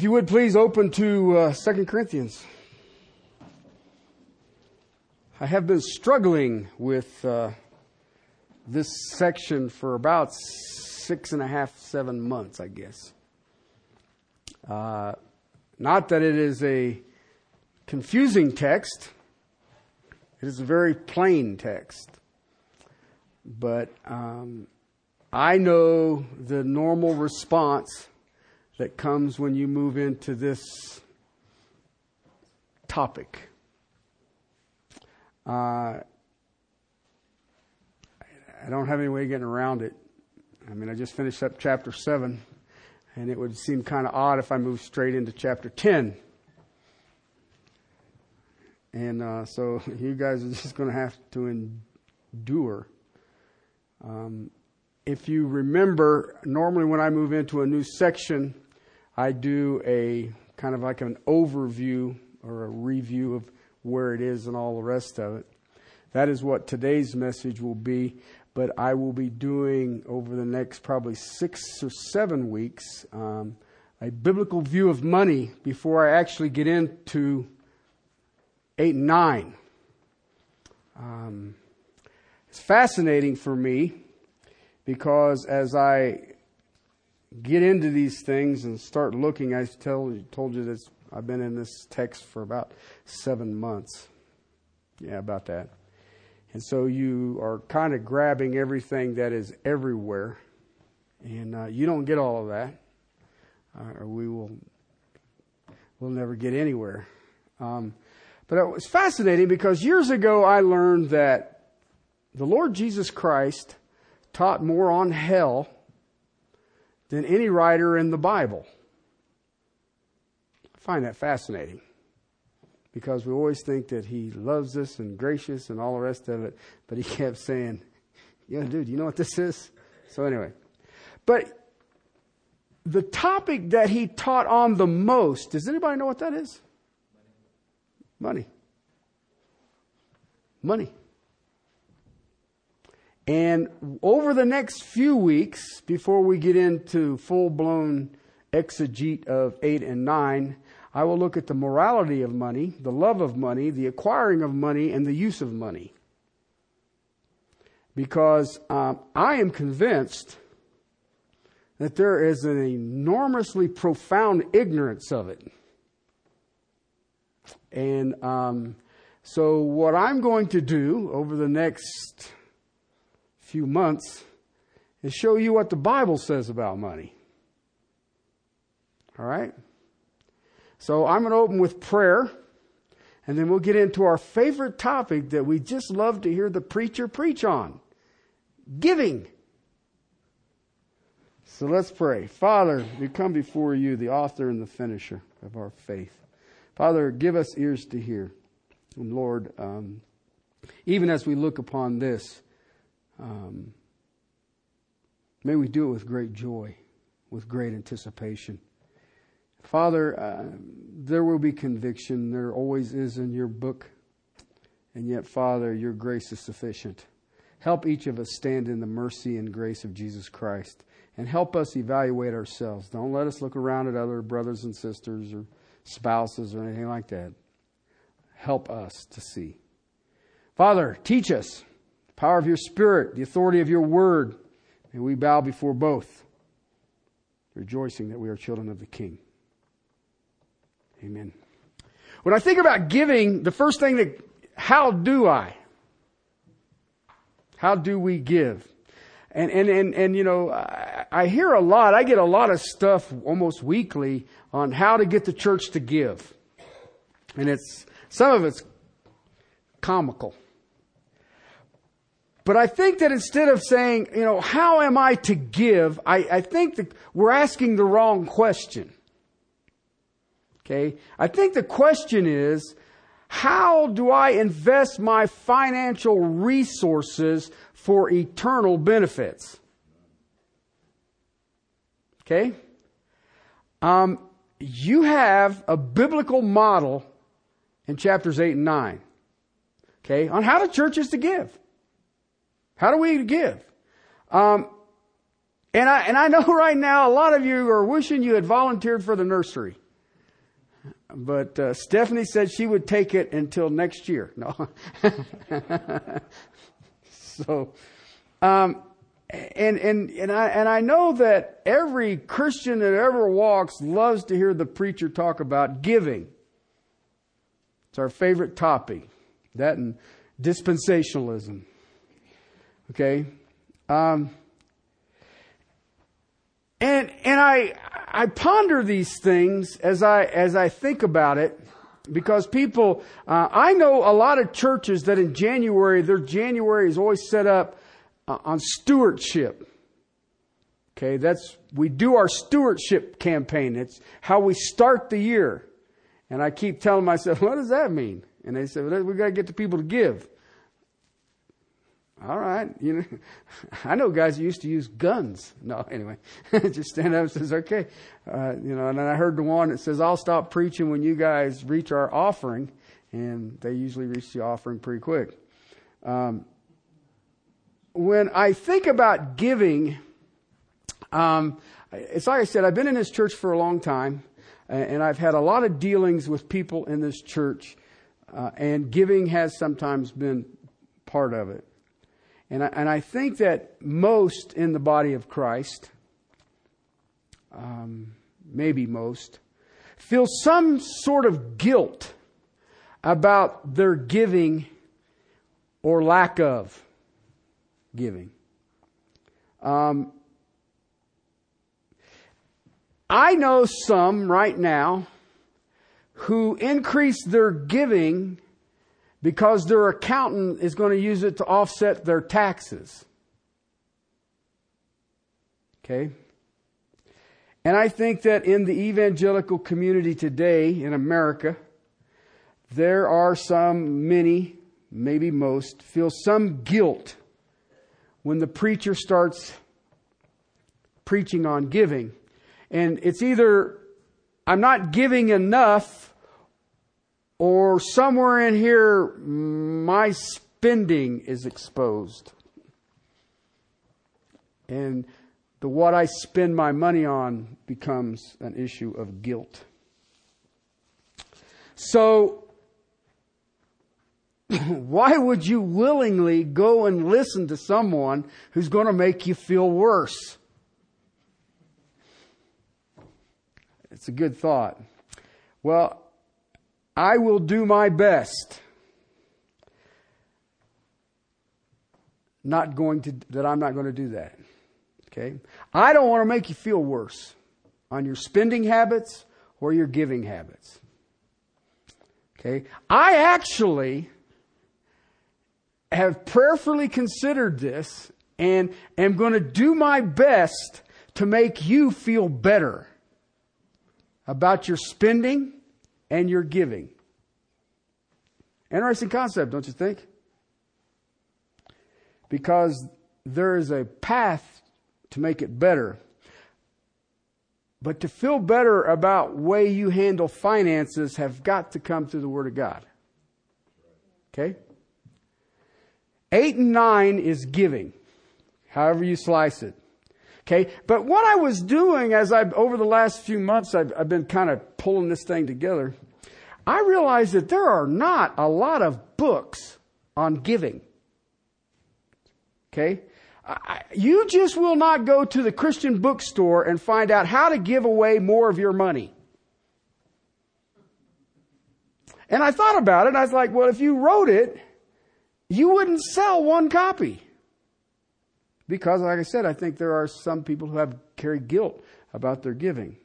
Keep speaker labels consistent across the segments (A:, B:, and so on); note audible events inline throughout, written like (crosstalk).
A: If you would please open to uh, 2 Corinthians. I have been struggling with uh, this section for about six and a half, seven months, I guess. Uh, not that it is a confusing text, it is a very plain text. But um, I know the normal response that comes when you move into this topic. Uh, I don't have any way of getting around it. I mean, I just finished up chapter 7, and it would seem kind of odd if I moved straight into chapter 10. And uh, so (laughs) you guys are just going to have to endure. Um, if you remember, normally when I move into a new section, I do a kind of like an overview or a review of where it is and all the rest of it. That is what today's message will be, but I will be doing over the next probably six or seven weeks um, a biblical view of money before I actually get into 8 and 9. Um, it's fascinating for me because as I get into these things and start looking, I tell, told you that I've been in this text for about seven months. Yeah, about that. And so you are kind of grabbing everything that is everywhere, and uh, you don't get all of that, uh, or we will we'll never get anywhere. Um, but it was fascinating because years ago I learned that the Lord Jesus Christ taught more on hell than any writer in the Bible. I find that fascinating because we always think that he loves us and gracious and all the rest of it, but he (laughs) kept saying, Yeah, dude, you know what this is? So, anyway. But the topic that he taught on the most, does anybody know what that is? Money. Money. And over the next few weeks, before we get into full blown exegete of 8 and 9, I will look at the morality of money, the love of money, the acquiring of money, and the use of money. Because um, I am convinced that there is an enormously profound ignorance of it. And um, so, what I'm going to do over the next few months and show you what the Bible says about money. All right? So I'm going to open with prayer, and then we'll get into our favorite topic that we just love to hear the preacher preach on giving. So let's pray. Father, we come before you, the author and the finisher of our faith. Father, give us ears to hear. And Lord, um, even as we look upon this, um, may we do it with great joy, with great anticipation. Father, uh, there will be conviction. There always is in your book. And yet, Father, your grace is sufficient. Help each of us stand in the mercy and grace of Jesus Christ. And help us evaluate ourselves. Don't let us look around at other brothers and sisters or spouses or anything like that. Help us to see. Father, teach us power of your Spirit, the authority of your word. May we bow before both, rejoicing that we are children of the King. Amen. When I think about giving, the first thing that, how do I? How do we give? And, and, and, and you know, I, I hear a lot, I get a lot of stuff almost weekly on how to get the church to give. And it's, some of it's comical. But I think that instead of saying, you know, how am I to give, I, I think that we're asking the wrong question. Okay? I think the question is, how do I invest my financial resources for eternal benefits? Okay? Um, you have a biblical model in chapters 8 and 9. Okay? On how the church is to give. How do we give? Um, and I, and I know (laughs) right now a lot of you are wishing you had volunteered for the nursery. but uh, Stephanie said she would take it until next year. No. (laughs) so, um, and and and I and I know that every Christian that ever walks loves to hear the preacher talk about giving. It's our favorite topic. That and dispensationalism. Okay, um, and and I I ponder these things as I as I think about it because people uh, I know a lot of churches that in January their January is always set up uh, on stewardship. Okay, that's we do our stewardship campaign. It's how we start the year. And I keep telling myself, (laughs) what does that mean? And they said, well, we got to get the people to give. All right, you know, (laughs) I know guys used to use guns. No, anyway, (laughs) just stand up and says, okay, uh, you know. And then I heard the one that says, "I'll stop preaching when you guys reach our offering," and they usually reach the offering pretty quick. Um, when I think about giving, um, it's like I said, I've been in this church for a long time, and I've had a lot of dealings with people in this church, uh, and giving has sometimes been part of it. And I, and I think that most in the body of Christ, um, maybe most, feel some sort of guilt about their giving or lack of giving. Um, I know some right now who increase their giving because their accountant is going to use it to offset their taxes. Okay? And I think that in the evangelical community today in America, there are some, many, maybe most, feel some guilt when the preacher starts preaching on giving. And it's either I'm not giving enough or somewhere in here, my spending is exposed. And the what I spend my money on becomes an issue of guilt. So, (clears throat) why would you willingly go and listen to someone who's going to make you feel worse? It's a good thought. Well, I will do my best. Not going to, that I'm not going to do that. Okay? I don't want to make you feel worse on your spending habits or your giving habits. Okay? I actually have prayerfully considered this and am going to do my best to make you feel better about your spending and your giving. Interesting concept, don't you think? Because there is a path to make it better. But to feel better about way you handle finances have got to come through the Word of God. Okay? Eight and nine is giving, however you slice it. Okay? But what I was doing as I, over the last few months, I've, I've been kind of pulling this thing together. I realized that there are not a lot of books on giving. Okay? I, you just will not go to the Christian bookstore and find out how to give away more of your money. And I thought about it. I was like, well, if you wrote it, you wouldn't sell one copy. Because, like I said, I think there are some people who have carry guilt about their giving.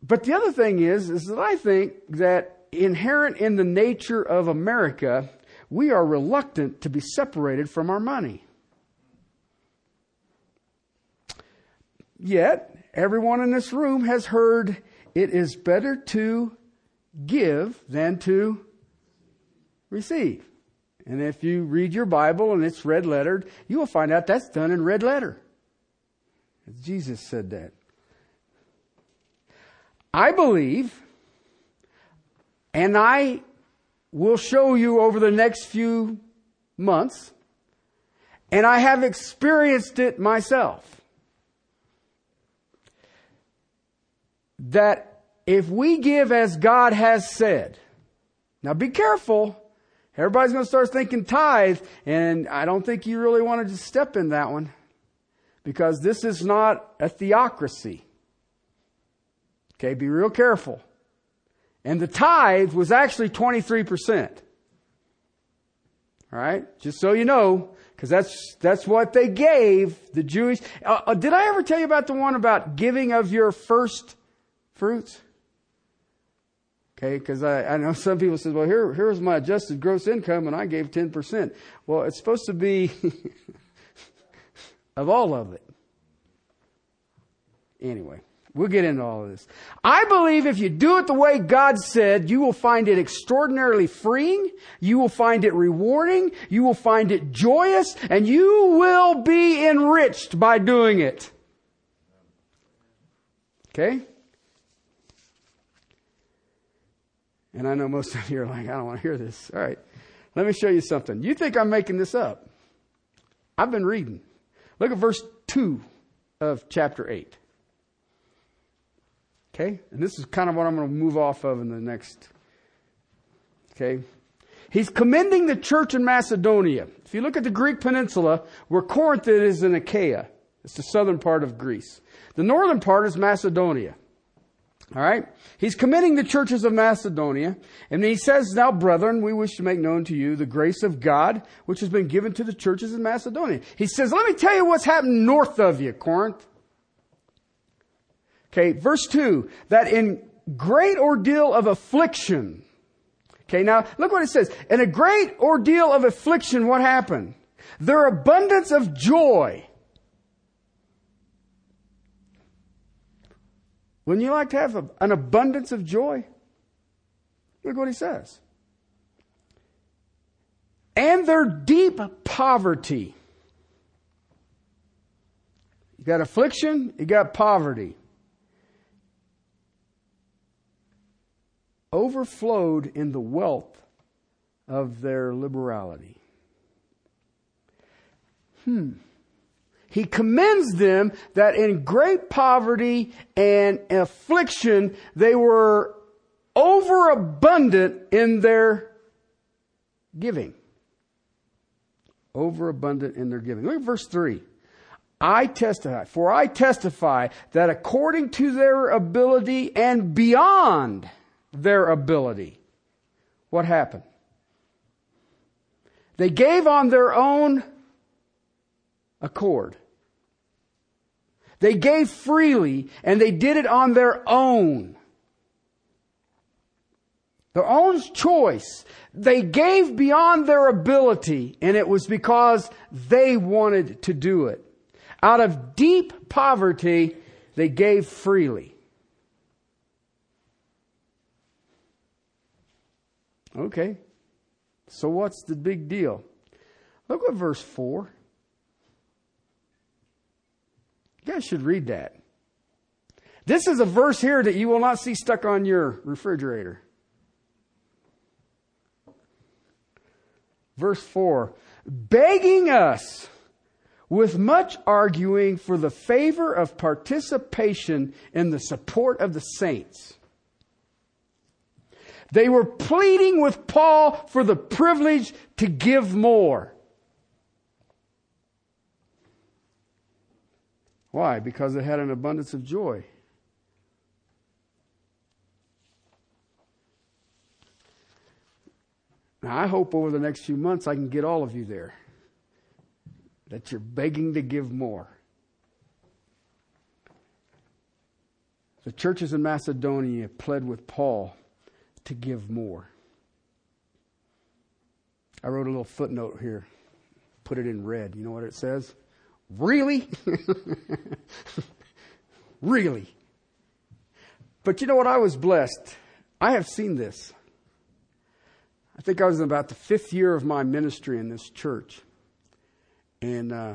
A: But the other thing is, is that I think that inherent in the nature of America, we are reluctant to be separated from our money. Yet, everyone in this room has heard it is better to give than to receive. And if you read your Bible and it's red lettered, you will find out that's done in red letter. Jesus said that. I believe, and I will show you over the next few months, and I have experienced it myself, that if we give as God has said, now be careful. Everybody's going to start thinking tithe, and I don't think you really want to just step in that one because this is not a theocracy. Okay, be real careful. And the tithe was actually 23%. All right? Just so you know, because that's, that's what they gave the Jewish. Uh, uh, did I ever tell you about the one about giving of your first fruits? Okay, because I, I know (laughs) some people say, well, here, here's my adjusted gross income and I gave 10%. Well, it's supposed to be (laughs) of all of it. Anyway. We'll get into all of this. I believe if you do it the way God said, you will find it extraordinarily freeing. You will find it rewarding. You will find it joyous and you will be enriched by doing it. Okay? And I know most of you are like, I don't want to hear this. All right. Let me show you something. You think I'm making this up? I've been reading. Look at verse 2 of chapter 8. Okay? And this is kind of what I'm going to move off of in the next. Okay? He's commending the church in Macedonia. If you look at the Greek peninsula, where Corinth is in Achaia, it's the southern part of Greece. The northern part is Macedonia. All right? He's committing the churches of Macedonia. And he says, Now, brethren, we wish to make known to you the grace of God, which has been given to the churches in Macedonia. He says, Let me tell you what's happened north of you, Corinth. Okay, verse 2, that in great ordeal of affliction. Okay, now look what it says. In a great ordeal of affliction, what happened? Their abundance of joy. Wouldn't you like to have a, an abundance of joy? Look what he says. And their deep poverty. You got affliction, you got poverty. overflowed in the wealth of their liberality. Hmm. He commends them that in great poverty and affliction, they were overabundant in their giving. Overabundant in their giving. Look at verse 3. I testify, for I testify that according to their ability and beyond their ability. What happened? They gave on their own accord. They gave freely and they did it on their own. Their own choice. They gave beyond their ability and it was because they wanted to do it. Out of deep poverty, they gave freely. Okay. So what's the big deal? Look at verse 4. You guys should read that. This is a verse here that you will not see stuck on your refrigerator. Verse 4 begging us with much arguing for the favor of participation in the support of the saints. They were pleading with Paul for the privilege to give more. Why? Because they had an abundance of joy. Now, I hope over the next few months I can get all of you there. That you're begging to give more. The churches in Macedonia pled with Paul to give more. I wrote a little footnote here, put it in red. You know what it says? Really? (laughs) really? But you know what? I was blessed. I have seen this. I think I was in about the fifth year of my ministry in this church. And uh,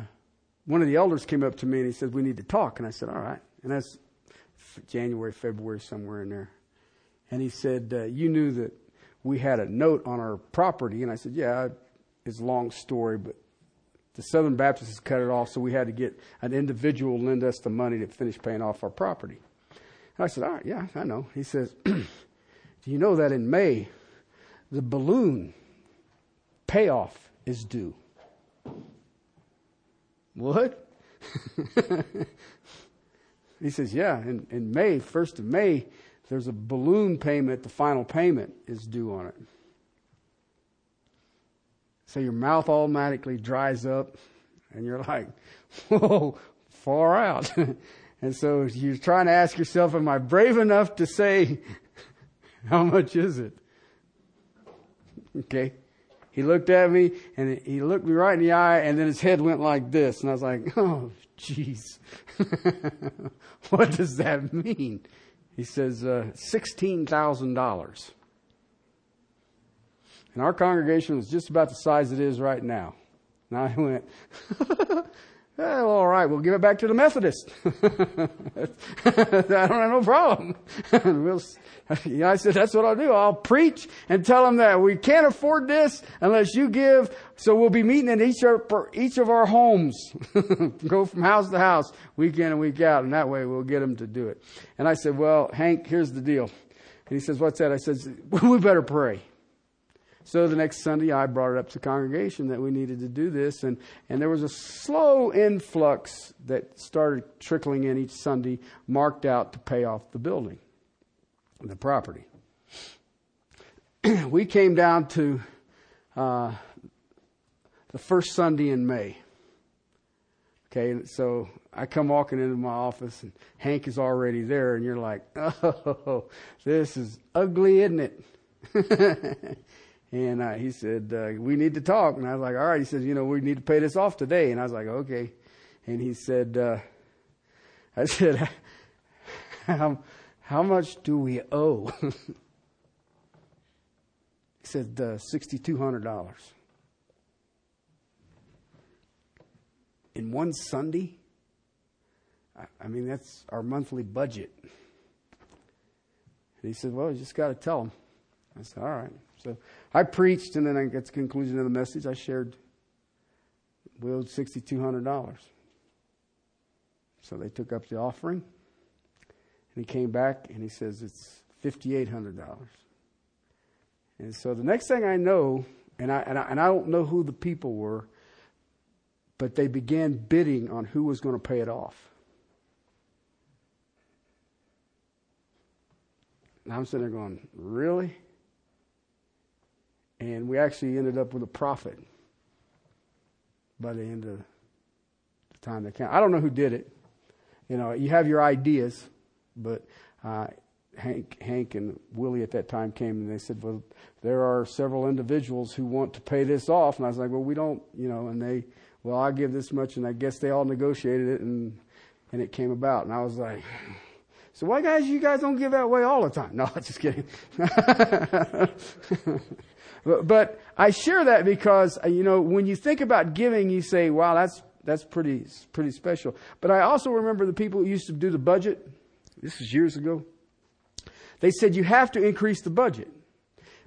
A: one of the elders came up to me and he said, We need to talk. And I said, All right. And that's January, February, somewhere in there. And he said, uh, You knew that we had a note on our property. And I said, Yeah, it's a long story, but the Southern Baptists cut it off, so we had to get an individual lend us the money to finish paying off our property. And I said, all right, yeah, I know. He says, (clears throat) do you know that in May, the balloon payoff is due? What? (laughs) he says, yeah, in, in May, 1st of May, there's a balloon payment, the final payment is due on it. So your mouth automatically dries up and you're like, (laughs) whoa, far out. (laughs) and so you're trying to ask yourself, am I brave enough to say, (laughs) how much is it? Okay. He looked at me and he looked me right in the eye and then his head went like this. And I was like, oh, jeez. what does that mean? He says, uh, $16,000. And our congregation was just about the size it is right now. And I went, (laughs) well, all right, we'll give it back to the Methodist. (laughs) I don't have no problem. (laughs) we'll, I said, that's what I'll do. I'll preach and tell them that we can't afford this unless you give. So we'll be meeting in each of, each of our homes. Go from house to house, week in and week out, and that way we'll get them to do it. And I said, well, Hank, here's the deal. And he says, what's that? I said, we better pray. So the next Sunday, I brought it up to the congregation that we needed to do this, and, and there was a slow influx that started trickling in each Sunday, marked out to pay off the building, the property. (clears throat) we came down to uh, the first Sunday in May. Okay, so I come walking into my office, and Hank is already there, and you're like, (laughs) oh, this is ugly, isn't it? (laughs) And uh, he said, uh, we need to talk. And I was like, all right. He says, you know, we need to pay this off today. And I was like, okay. And he said, uh, (laughs) I said, how, how much do we owe? (laughs) he said, uh, $6,200. In one Sunday? I, I mean, that's our monthly budget. And he said, well, you just got to tell him. I said, all right. So I preached, and then I to the conclusion of the message. I shared we owed sixty two hundred dollars. So they took up the offering, and he came back and he says it's fifty eight hundred dollars. And so the next thing I know, and I, and I and I don't know who the people were, but they began bidding on who was going to pay it off. And I'm sitting there going, really? And we actually ended up with a profit by the end of the time that count. I don't know who did it. You know, you have your ideas, but uh, Hank, Hank and Willie at that time came and they said, "Well, there are several individuals who want to pay this off," and I was like, "Well, we don't," you know, and they, "Well, I give this much," and I guess they all negotiated it, and and it came about, and I was like. So why guys, you guys don't give that away all the time? (laughs) No, just kidding. (laughs) But, I share that because, uh, you know, when you think about giving, you say, wow, that's, that's pretty, pretty special. But I also remember the people who used to do the budget. This was years ago. They said you have to increase the budget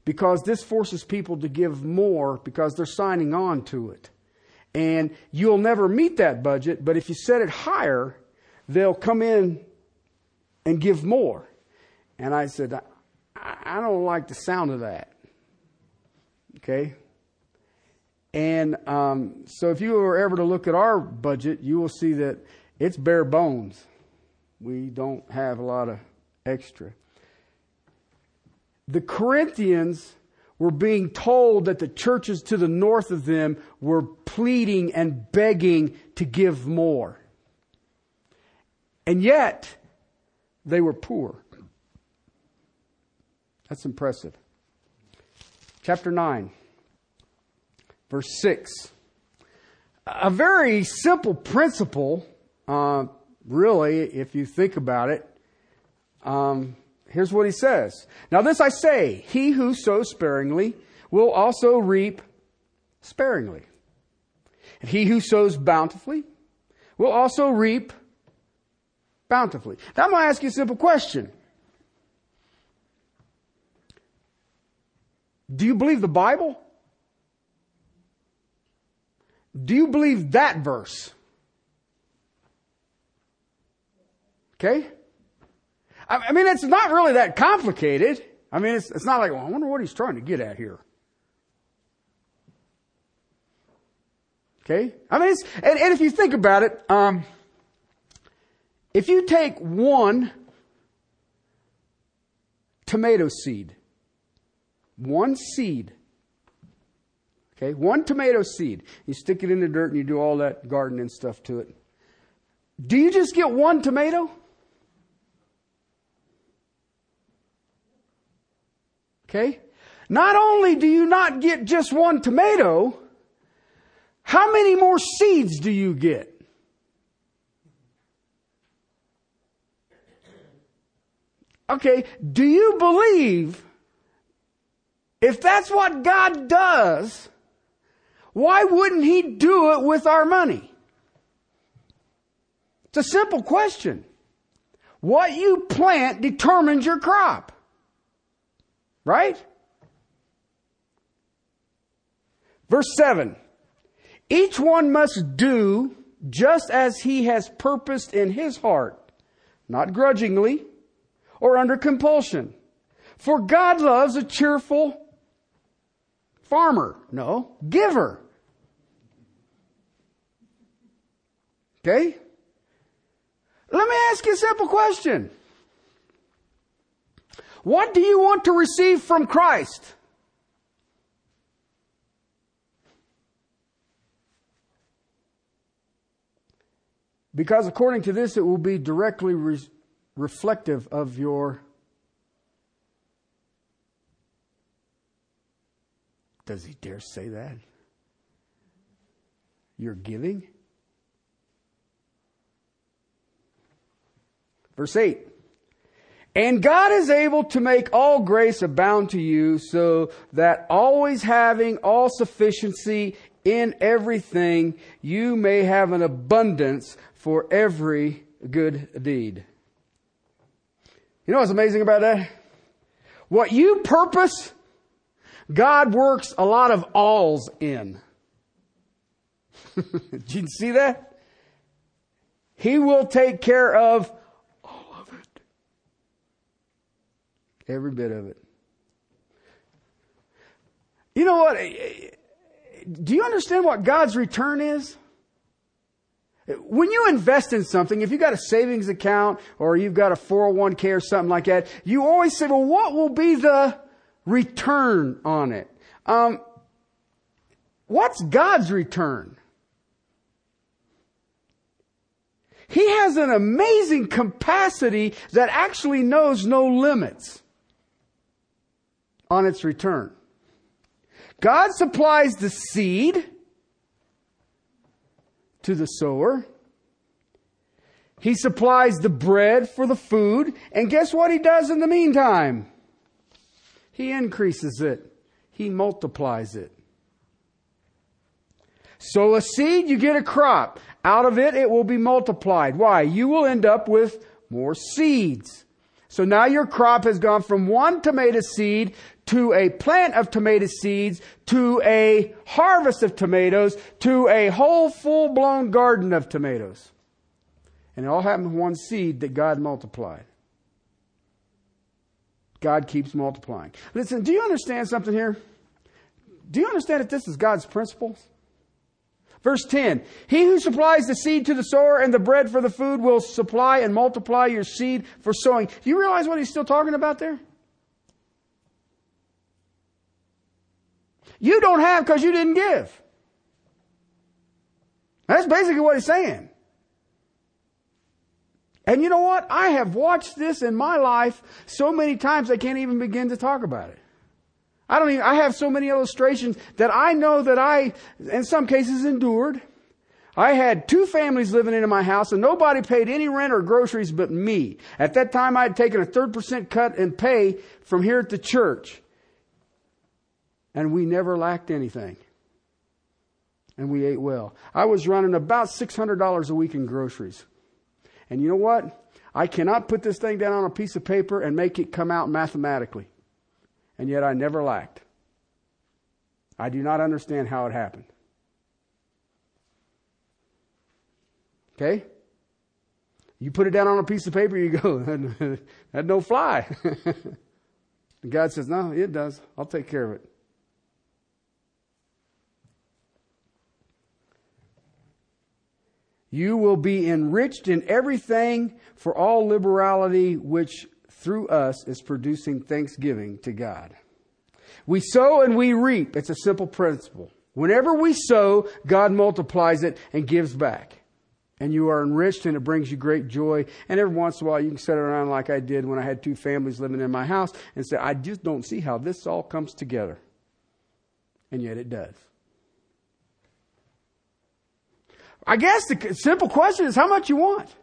A: because this forces people to give more because they're signing on to it. And you'll never meet that budget, but if you set it higher, they'll come in and give more. And I said, I don't like the sound of that. Okay? And um, so if you were ever to look at our budget, you will see that it's bare bones. We don't have a lot of extra. The Corinthians were being told that the churches to the north of them were pleading and begging to give more. And yet, they were poor. That's impressive. Chapter 9 verse 6. A very simple principle, uh, really, if you think about it. Um, here's what he says. Now, this I say He who sows sparingly will also reap sparingly. And he who sows bountifully will also reap bountifully. Now, I'm going to ask you a simple question. Do you believe the Bible? Do you believe that verse? Okay? I mean, it's not really that complicated. I mean, it's, it's not like, well, I wonder what he's trying to get at here. Okay? I mean, it's, and, and if you think about it, um, if you take one tomato seed, one seed, okay, one tomato seed, you stick it in the dirt and you do all that gardening stuff to it. Do you just get one tomato? Okay? Not only do you not get just one tomato, how many more seeds do you get? Okay, do you believe if that's what God does, why wouldn't He do it with our money? It's a simple question. What you plant determines your crop. Right? Verse 7. Each one must do just as he has purposed in his heart, not grudgingly or under compulsion. For God loves a cheerful farmer. No, giver. Okay? Let me ask you a simple question. What do you want to receive from Christ? Because according to this, it will be directly re- reflective of your. Does he dare say that? Your giving? Verse 8. And God is able to make all grace abound to you so that always having all sufficiency in everything, you may have an abundance for every good deed. You know what's amazing about that? What you purpose, God works a lot of alls in. (laughs) Did you see that? He will take care of Every bit of it. You know what? Do you understand what God's return is? When you invest in something, if you've got a savings account or you've got a 401k or something like that, you always say, well, what will be the return on it? Um, what's God's return? He has an amazing capacity that actually knows no limits on its return. God supplies the seed to the sower. He supplies the bread for the food. And guess what he does in the meantime? He increases it. He multiplies it. Sow a seed, you get a crop. Out of it, it will be multiplied. Why? You will end up with more seeds. So now your crop has gone from one tomato seed to a plant of tomato seeds, to a harvest of tomatoes, to a whole full blown garden of tomatoes. And it all happened with one seed that God multiplied. God keeps multiplying. Listen, do you understand something here? Do you understand that this is God's principles? Verse 10 He who supplies the seed to the sower and the bread for the food will supply and multiply your seed for sowing. Do you realize what he's still talking about there? You don't have because you didn't give. That's basically what he's saying. And you know what? I have watched this in my life so many times I can't even begin to talk about it. I don't even, I have so many illustrations that I know that I, in some cases, endured. I had two families living in my house and nobody paid any rent or groceries but me. At that time I had taken a third percent cut in pay from here at the church and we never lacked anything. And we ate well. I was running about $600 a week in groceries. And you know what? I cannot put this thing down on a piece of paper and make it come out mathematically. And yet I never lacked. I do not understand how it happened. Okay? You put it down on a piece of paper, you go, (laughs) that don't fly. (laughs) and God says, no, it does. I'll take care of it. You will be enriched in everything for all liberality, which through us is producing thanksgiving to God. We sow and we reap. It's a simple principle. Whenever we sow, God multiplies it and gives back. And you are enriched and it brings you great joy. And every once in a while you can sit around like I did when I had two families living in my house and say, I just don't see how this all comes together. And yet it does. I guess the simple question is how much you want.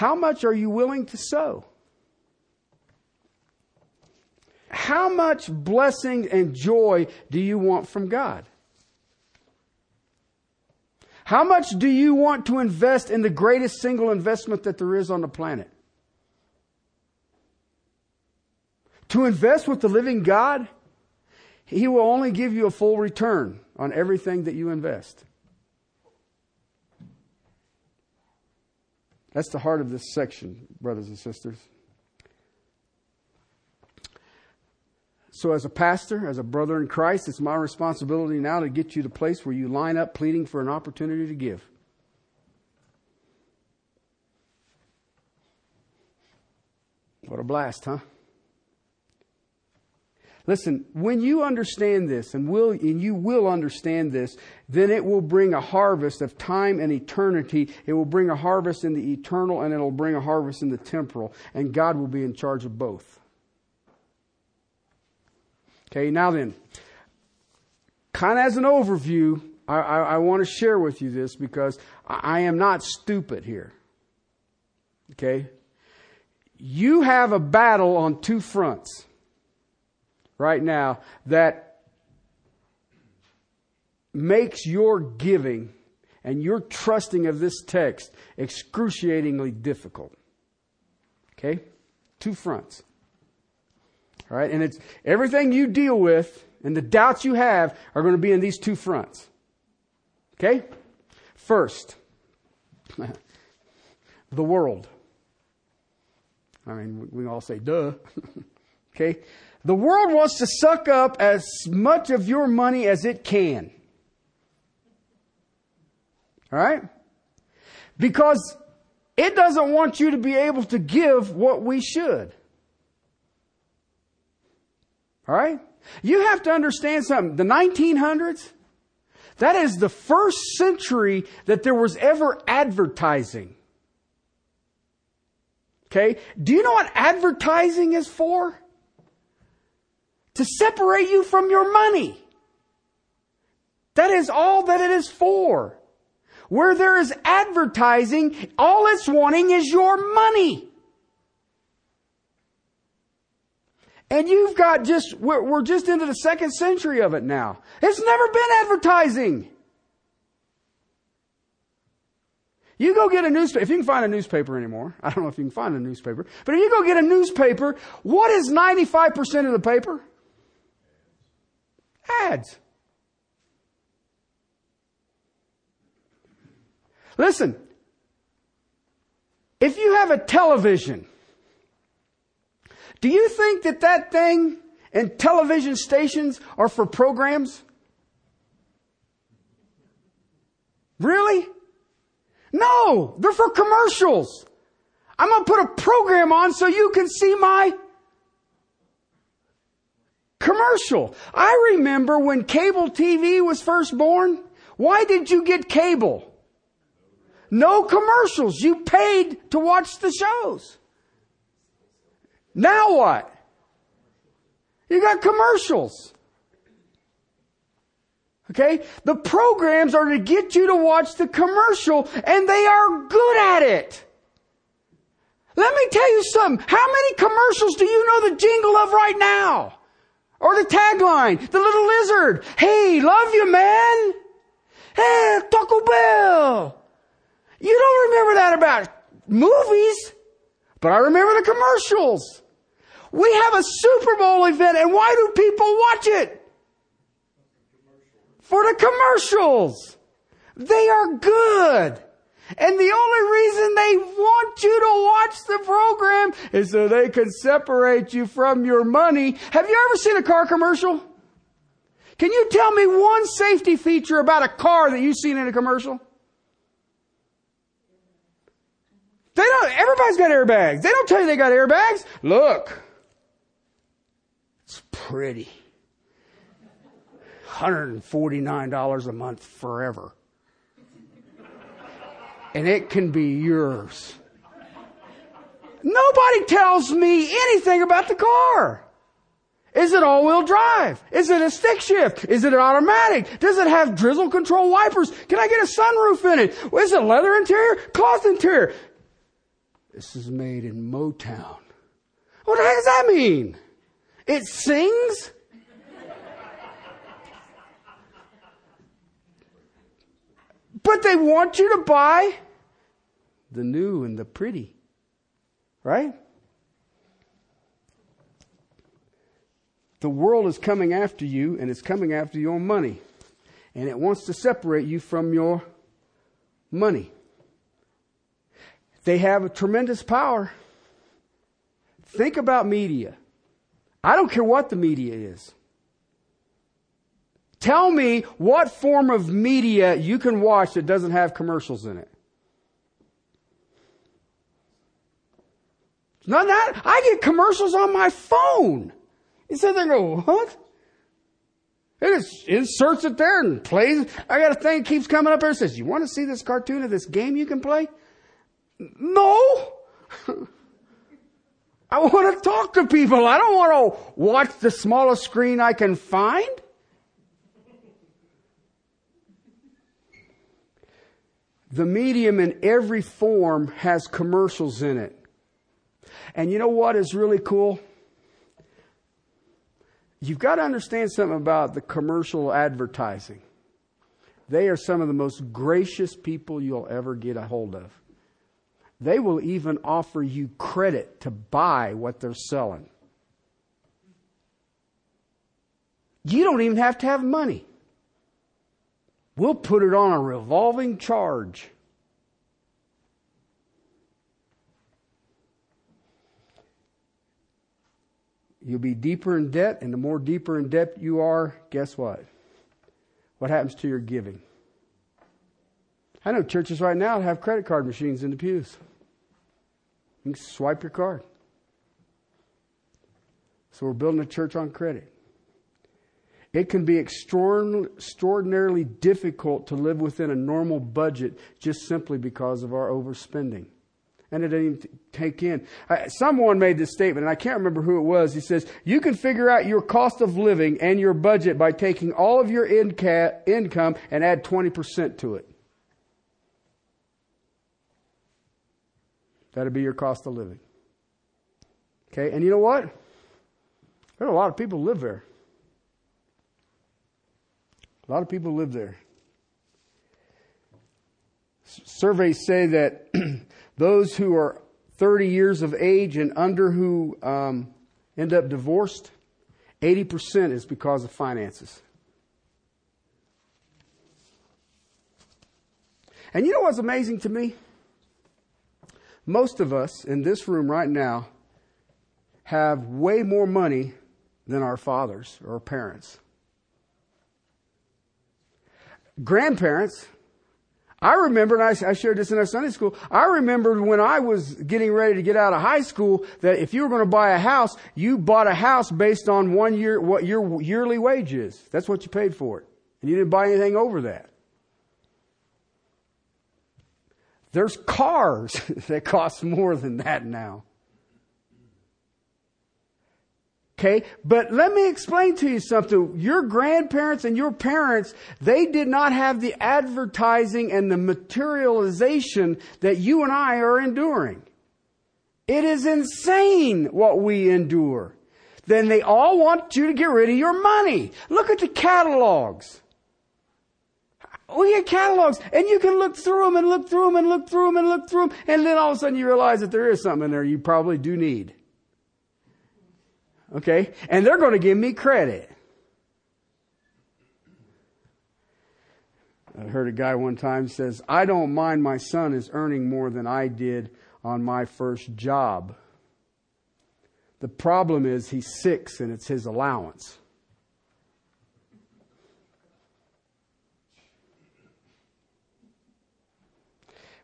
A: How much are you willing to sow? How much blessing and joy do you want from God? How much do you want to invest in the greatest single investment that there is on the planet? To invest with the living God? He will only give you a full return on everything that you invest. That's the heart of this section, brothers and sisters. So, as a pastor, as a brother in Christ, it's my responsibility now to get you to a place where you line up pleading for an opportunity to give. What a blast, huh? Listen, when you understand this, and will and you will understand this, then it will bring a harvest of time and eternity. It will bring a harvest in the eternal, and it'll bring a harvest in the temporal, and God will be in charge of both. Okay, now then, kind of as an overview, I, I, I want to share with you this because I, I am not stupid here. Okay, you have a battle on two fronts right now that makes your giving and your trusting of this text excruciatingly difficult. Okay? Two fronts. All right? And it's everything you deal with and the doubts you have are going to be in these two fronts. Okay? First, (laughs) the world. I mean, we all say duh. (laughs) okay? The world wants to suck up as much of your money as it can. All right? Because it doesn't want you to be able to give what we should. All right? You have to understand something. The 1900s, that is the first century that there was ever advertising. Okay? Do you know what advertising is for? To separate you from your money. That is all that it is for. Where there is advertising, all it's wanting is your money. And you've got just, we're, we're just into the second century of it now. It's never been advertising. You go get a newspaper, if you can find a newspaper anymore, I don't know if you can find a newspaper, but if you go get a newspaper, what is 95% of the paper? Ads. Listen, if you have a television, do you think that that thing and television stations are for programs? Really? No, they're for commercials. I'm going to put a program on so you can see my commercial. I remember when cable TV was first born. Why did you get cable? No commercials. You paid to watch the shows. Now what? You got commercials. Okay? The programs are to get you to watch the commercial and they are good at it. Let me tell you something. How many commercials do you know the jingle of right now? Or the tagline, the little lizard. Hey, love you, man. Hey, Taco Bell. You don't remember that about movies, but I remember the commercials. We have a Super Bowl event, and why do people watch it? For the commercials. They are good. And the only reason they want you to watch the program is so they can separate you from your money. Have you ever seen a car commercial? Can you tell me one safety feature about a car that you've seen in a commercial? They don't, everybody's got airbags. They don't tell you they got airbags. Look. It's pretty. $149 a month forever and it can be yours. Nobody tells me anything about the car. Is it all-wheel drive? Is it a stick shift? Is it an automatic? Does it have drizzle control wipers? Can I get a sunroof in it? Is it leather interior? Cloth interior? This is made in Motown. What the heck does that mean? It sings? But they want you to buy the new and the pretty. Right? The world is coming after you and it's coming after your money. And it wants to separate you from your money. They have a tremendous power. Think about media. I don't care what the media is. Tell me what form of media you can watch that doesn't have commercials in it. Not that. I get commercials on my phone. You sit there and go, what? It just inserts it there and plays. I got a thing that keeps coming up and says, you want to see this cartoon of this game you can play? No. (laughs) I want to talk to people. I don't want to watch the smallest screen I can find. The medium in every form has commercials in it. And you know what is really cool? You've got to understand something about the commercial advertising. They are some of the most gracious people you'll ever get a hold of. They will even offer you credit to buy what they're selling. You don't even have to have money. We'll put it on a revolving charge. You'll be deeper in debt, and the more deeper in debt you are, guess what? What happens to your giving? I know churches right now have credit card machines in the pews. You can swipe your card. So we're building a church on credit. It can be extraordinarily difficult to live within a normal budget just simply because of our overspending and it didn't even take in. Someone made this statement, and I can't remember who it was. He says, You can figure out your cost of living and your budget by taking all of your inca- income and add 20% to it. That'd be your cost of living. Okay, and you know what? There are a lot of people live there. A lot of people live there. Surveys say that (clears throat) Those who are 30 years of age and under who um, end up divorced, 80% is because of finances. And you know what's amazing to me? Most of us in this room right now have way more money than our fathers or parents. Grandparents I remember, and I, I shared this in our Sunday school, I remembered when I was getting ready to get out of high school that if you were going to buy a house, you bought a house based on one year, what your yearly wage is. That's what you paid for it. And you didn't buy anything over that. There's cars (laughs) that cost more than that now. Okay, but let me explain to you something. Your grandparents and your parents, they did not have the advertising and the materialization that you and I are enduring. It is insane what we endure. Then they all want you to get rid of your money. Look at the catalogs. We get catalogs and you can look through them and look through them and look through them and look through them and then all of a sudden you realize that there is something in there you probably do need. Okay? And they're going to give me credit. I heard a guy one time says, I don't mind my son is earning more than I did on my first job. The problem is he's six and it's his allowance.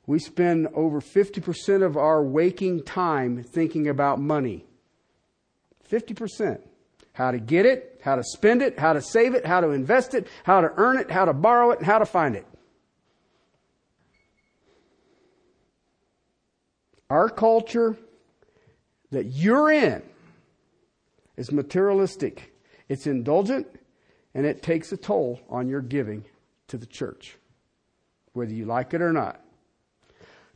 A: We spend over 50% of our waking time thinking about money. 50%. How to get it, how to spend it, how to save it, how to invest it, how to earn it, how to borrow it, and how to find it. Our culture that you're in is materialistic. It's indulgent and it takes a toll on your giving to the church, whether you like it or not.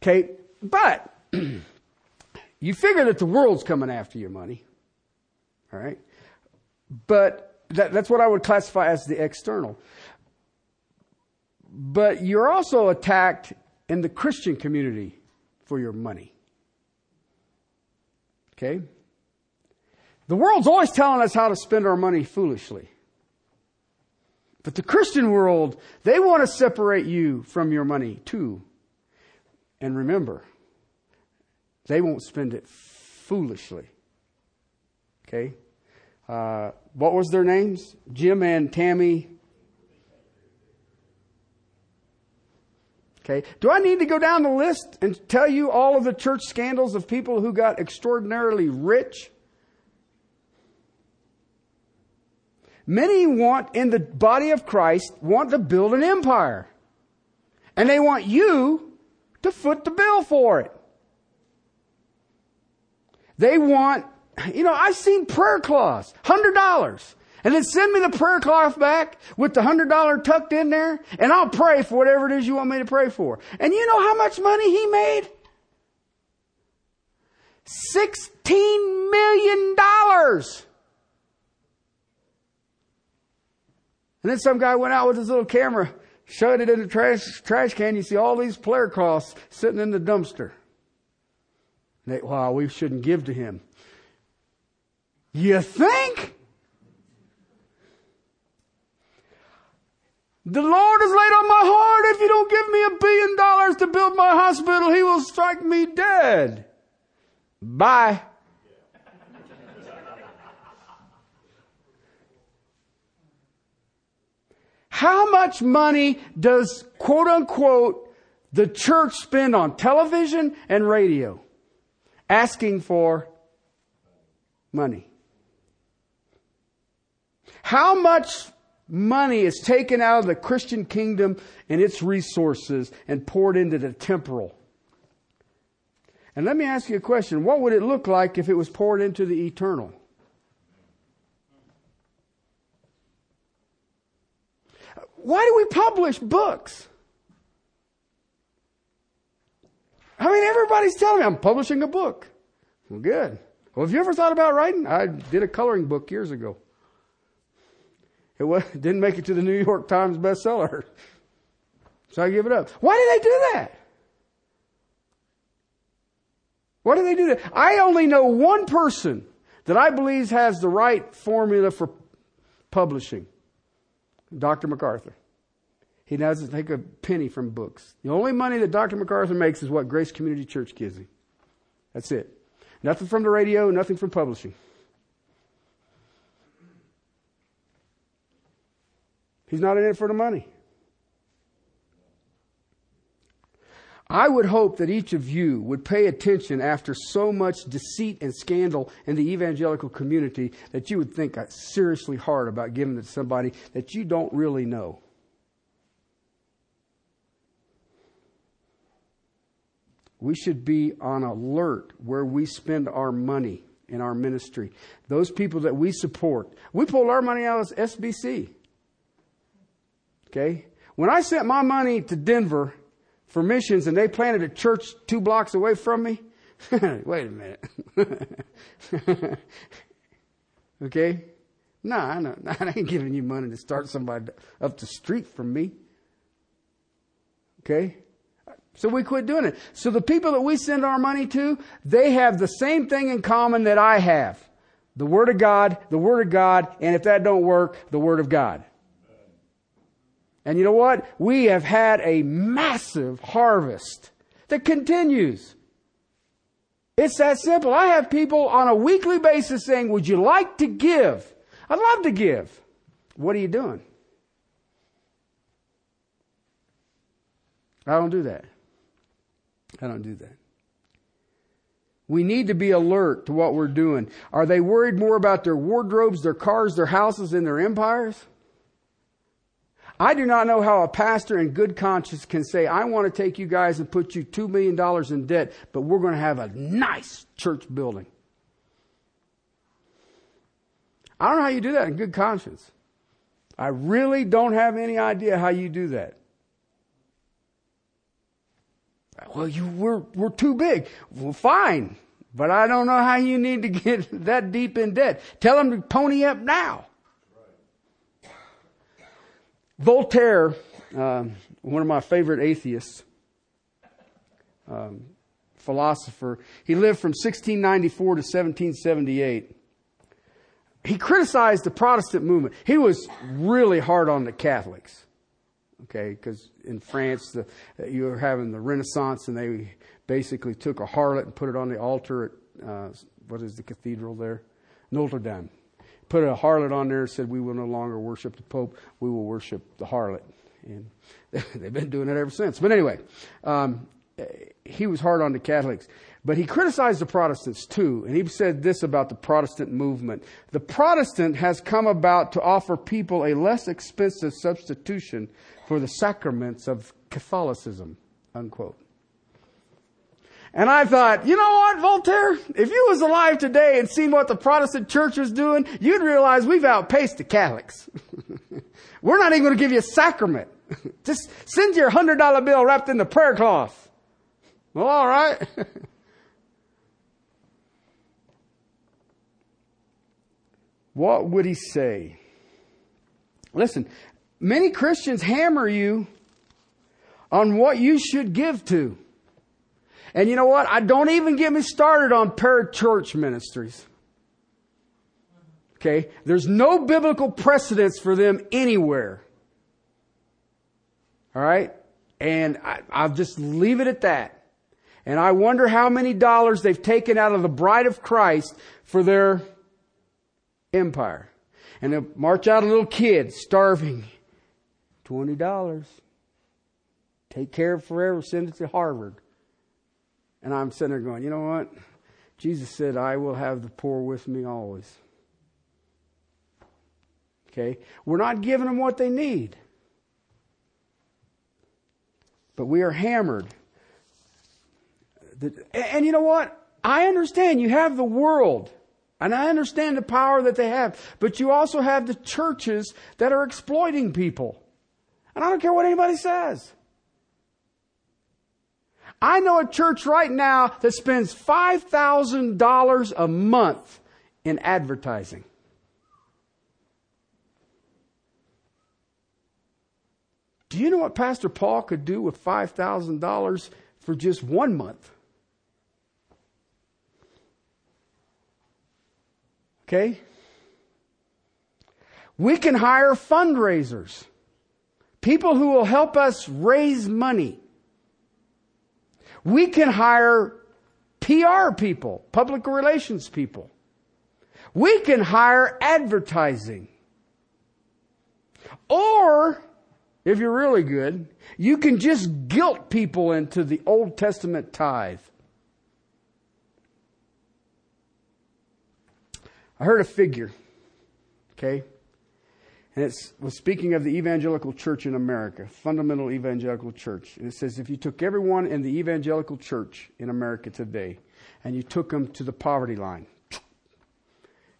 A: Okay, but (clears throat) you figure that the world's coming after your money. All right? But that, that's what I would classify as the external. But you're also attacked in the Christian community for your money. Okay? The world's always telling us how to spend our money foolishly. But the Christian world, they want to separate you from your money too. And remember, they won't spend it foolishly. Okay? Uh, what was their names? Jim and Tammy. Okay. Do I need to go down the list and tell you all of the church scandals of people who got extraordinarily rich? Many want, in the body of Christ, want to build an empire. And they want you to foot the bill for it. They want, you know, I've seen prayer cloths, hundred dollars. And then send me the prayer cloth back with the hundred dollar tucked in there, and I'll pray for whatever it is you want me to pray for. And you know how much money he made? Sixteen million dollars. And then some guy went out with his little camera shut it in the trash, trash can, you see all these prayer cloths sitting in the dumpster. They, wow, we shouldn't give to him. You think? The Lord has laid on my heart, if you don't give me a billion dollars to build my hospital, he will strike me dead. Bye. How much money does quote unquote the church spend on television and radio? Asking for money. How much money is taken out of the Christian kingdom and its resources and poured into the temporal? And let me ask you a question. What would it look like if it was poured into the eternal? Why do we publish books? I mean, everybody's telling me I'm publishing a book. Well, good. Well, have you ever thought about writing? I did a coloring book years ago. It was, (laughs) didn't make it to the New York Times bestseller. So I give it up. Why do they do that? Why do they do that? I only know one person that I believe has the right formula for publishing. Dr. MacArthur. He doesn't take a penny from books. The only money that Dr. MacArthur makes is what Grace Community Church gives him. That's it. Nothing from the radio, nothing from publishing. He's not in it for the money. I would hope that each of you would pay attention after so much deceit and scandal in the evangelical community that you would think uh, seriously hard about giving it to somebody that you don't really know. We should be on alert where we spend our money in our ministry. Those people that we support. We pulled our money out of SBC. Okay? When I sent my money to Denver, for missions and they planted a church two blocks away from me. (laughs) Wait a minute. (laughs) okay? No, I know. (laughs) I ain't giving you money to start somebody up the street from me. Okay? So we quit doing it. So the people that we send our money to, they have the same thing in common that I have. The Word of God, the Word of God, and if that don't work, the Word of God. And you know what? We have had a massive harvest that continues. It's that simple. I have people on a weekly basis saying, Would you like to give? I'd love to give. What are you doing? I don't do that. I don't do that. We need to be alert to what we're doing. Are they worried more about their wardrobes, their cars, their houses, and their empires? I do not know how a pastor in good conscience can say, I want to take you guys and put you $2 million in debt, but we're going to have a nice church building. I don't know how you do that in good conscience. I really don't have any idea how you do that. Well, you we're we're too big. Well, fine, but I don't know how you need to (laughs) get that deep in debt. Tell them to pony up now. Voltaire, um, one of my favorite atheists, um, philosopher, he lived from 1694 to 1778. He criticized the Protestant movement. He was really hard on the Catholics okay? Because in France, the, you were having the Renaissance, and they basically took a harlot and put it on the altar at uh, what is the cathedral there, Notre Dame. Put a harlot on there and said, "We will no longer worship the Pope. We will worship the harlot." And (laughs) they've been doing it ever since. But anyway, um, he was hard on the Catholics. But he criticized the Protestants too, and he said this about the Protestant movement. The Protestant has come about to offer people a less expensive substitution for the sacraments of Catholicism, unquote. And I thought, you know what, Voltaire? If you was alive today and seen what the Protestant church was doing, you'd realize we've outpaced the Catholics. (laughs) We're not even going to give you a sacrament. (laughs) Just send your hundred dollar bill wrapped in the prayer cloth. Well, all right. (laughs) what would he say? Listen, Many Christians hammer you on what you should give to. And you know what? I don't even get me started on parachurch ministries. Okay? There's no biblical precedence for them anywhere. All right? And I, I'll just leave it at that. And I wonder how many dollars they've taken out of the bride of Christ for their empire. And they'll march out a little kid starving $20. Take care of forever, send it to Harvard. And I'm sitting there going, you know what? Jesus said, I will have the poor with me always. Okay? We're not giving them what they need. But we are hammered. And you know what? I understand you have the world. And I understand the power that they have. But you also have the churches that are exploiting people. And I don't care what anybody says. I know a church right now that spends $5,000 a month in advertising. Do you know what Pastor Paul could do with $5,000 for just one month? Okay? We can hire fundraisers. People who will help us raise money. We can hire PR people, public relations people. We can hire advertising. Or, if you're really good, you can just guilt people into the Old Testament tithe. I heard a figure, okay? And it was speaking of the evangelical church in America, fundamental evangelical church. And it says if you took everyone in the evangelical church in America today and you took them to the poverty line,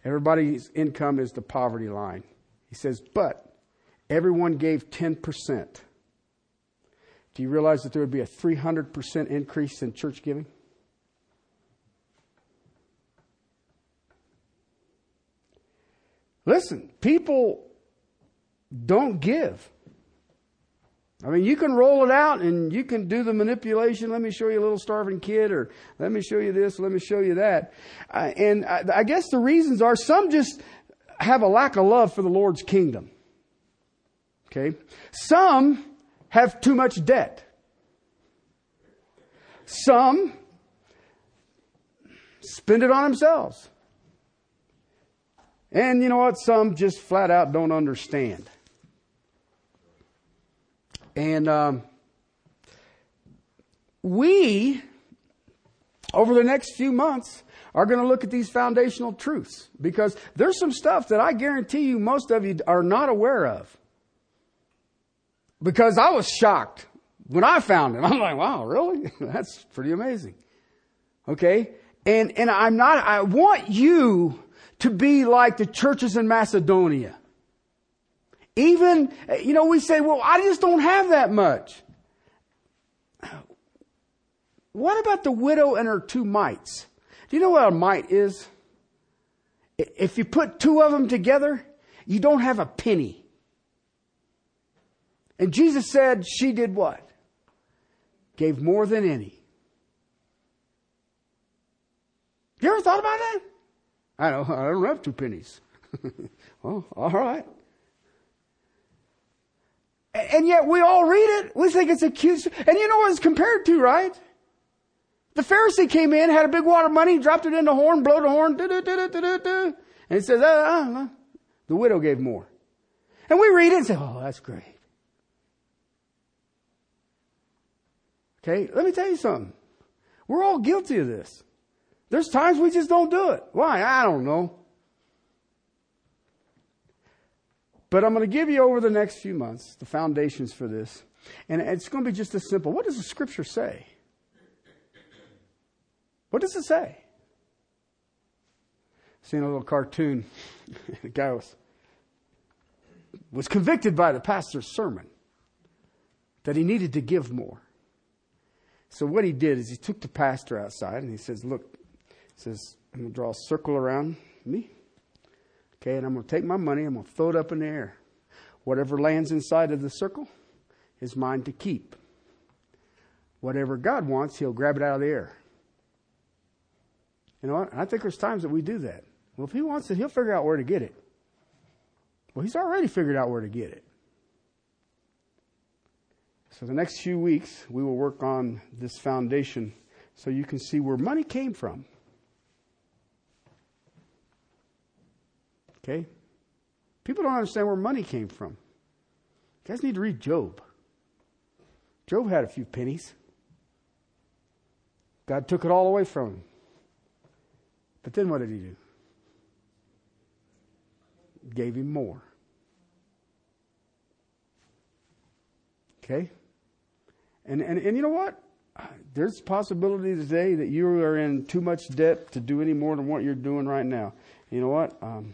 A: everybody's income is the poverty line. He says, but everyone gave 10%. Do you realize that there would be a 300% increase in church giving? Listen, people don't give. I mean, you can roll it out and you can do the manipulation. Let me show you a little starving kid, or let me show you this, let me show you that. Uh, and I, I guess the reasons are some just have a lack of love for the Lord's kingdom. Okay? Some have too much debt. Some spend it on themselves. And you know what? Some just flat out don't understand. And um, we, over the next few months, are going to look at these foundational truths because there's some stuff that I guarantee you most of you are not aware of. Because I was shocked when I found it. (laughs) I'm like, wow, really? (laughs) That's pretty amazing. Okay? And, and I'm not, I want you to be like the churches in Macedonia. Even, you know, we say, well, I just don't have that much. What about the widow and her two mites? Do you know what a mite is? If you put two of them together, you don't have a penny. And Jesus said she did what? Gave more than any. You ever thought about that? I don't, I don't have two pennies. well, (laughs) oh, all right. And yet we all read it. We think it's a cute, and you know what it's compared to, right? The Pharisee came in, had a big wad of money, dropped it in the horn, blew the horn, and he says, uh, uh, the widow gave more. And we read it and say, oh, that's great. Okay, let me tell you something. We're all guilty of this. There's times we just don't do it. Why? I don't know. But I'm going to give you over the next few months the foundations for this. And it's going to be just as simple. What does the scripture say? What does it say? Seen a little cartoon. (laughs) the guy was, was convicted by the pastor's sermon that he needed to give more. So what he did is he took the pastor outside and he says, Look, he says, I'm going to draw a circle around me. Okay, and I'm going to take my money, I'm going to throw it up in the air. Whatever lands inside of the circle is mine to keep. Whatever God wants, He'll grab it out of the air. You know what? I think there's times that we do that. Well, if He wants it, He'll figure out where to get it. Well, He's already figured out where to get it. So, the next few weeks, we will work on this foundation so you can see where money came from. Okay? People don't understand where money came from. You guys need to read Job. Job had a few pennies. God took it all away from him. But then what did he do? Gave him more. Okay? And, and, and you know what? There's a possibility today that you are in too much debt to do any more than what you're doing right now. You know what? Um,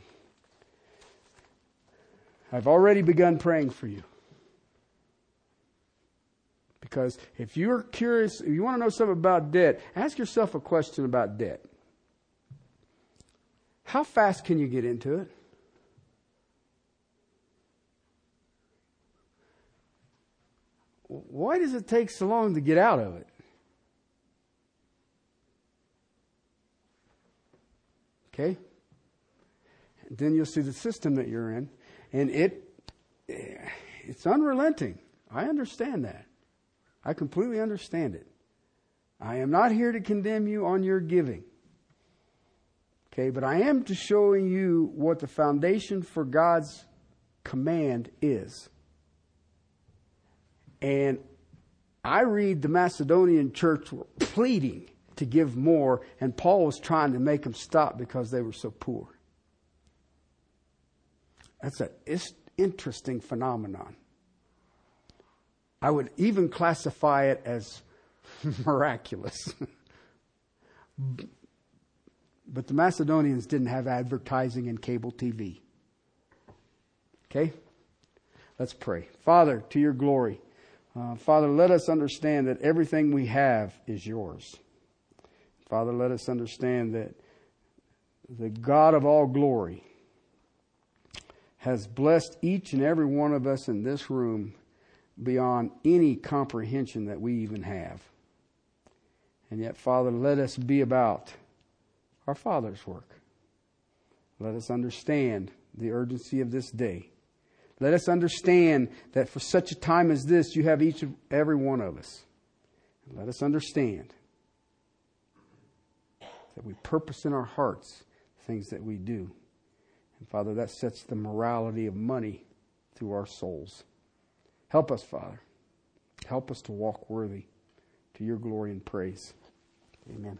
A: I've already begun praying for you. Because if you're curious, if you want to know something about debt, ask yourself a question about debt. How fast can you get into it? Why does it take so long to get out of it? Okay? And then you'll see the system that you're in. And it, eh, it's unrelenting. I understand that. I completely understand it. I am not here to condemn you on your giving. Okay, but I am to showing you what the foundation for God's command is. And I read the Macedonian church were pleading to give more, and Paul was trying to make them stop because they were so poor. That's an interesting phenomenon. I would even classify it as (laughs) miraculous. (laughs) but the Macedonians didn't have advertising and cable TV. Okay? Let's pray. Father, to your glory. Uh, Father, let us understand that everything we have is yours. Father, let us understand that the God of all glory has blessed each and every one of us in this room beyond any comprehension that we even have. And yet, Father, let us be about our Father's work. Let us understand the urgency of this day. Let us understand that for such a time as this, you have each and every one of us. And let us understand that we purpose in our hearts things that we do. And Father, that sets the morality of money through our souls. Help us, Father. Help us to walk worthy to your glory and praise. Amen.